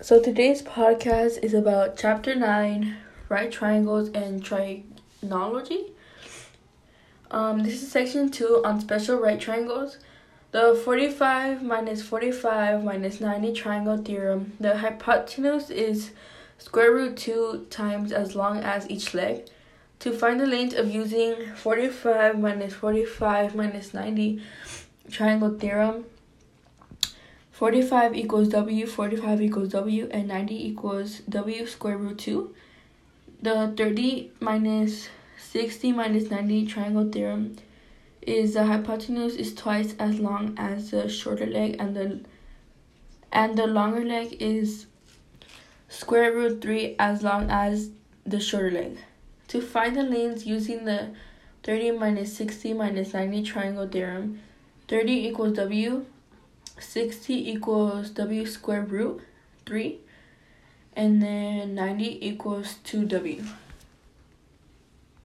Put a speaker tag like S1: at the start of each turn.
S1: So today's podcast is about chapter 9, right triangles and trigonometry. Um, this is section 2 on special right triangles. The 45 minus 45 minus 90 triangle theorem. The hypotenuse is square root 2 times as long as each leg. To find the length of using 45 minus 45 minus 90 triangle theorem, 45 equals W, 45 equals W, and 90 equals W square root 2. The 30 minus 60 minus 90 triangle theorem is the hypotenuse is twice as long as the shorter leg and the and the longer leg is square root 3 as long as the shorter leg. To find the lanes using the 30 minus 60 minus 90 triangle theorem, 30 equals W, 60 equals W square root 3, and then 90 equals 2W.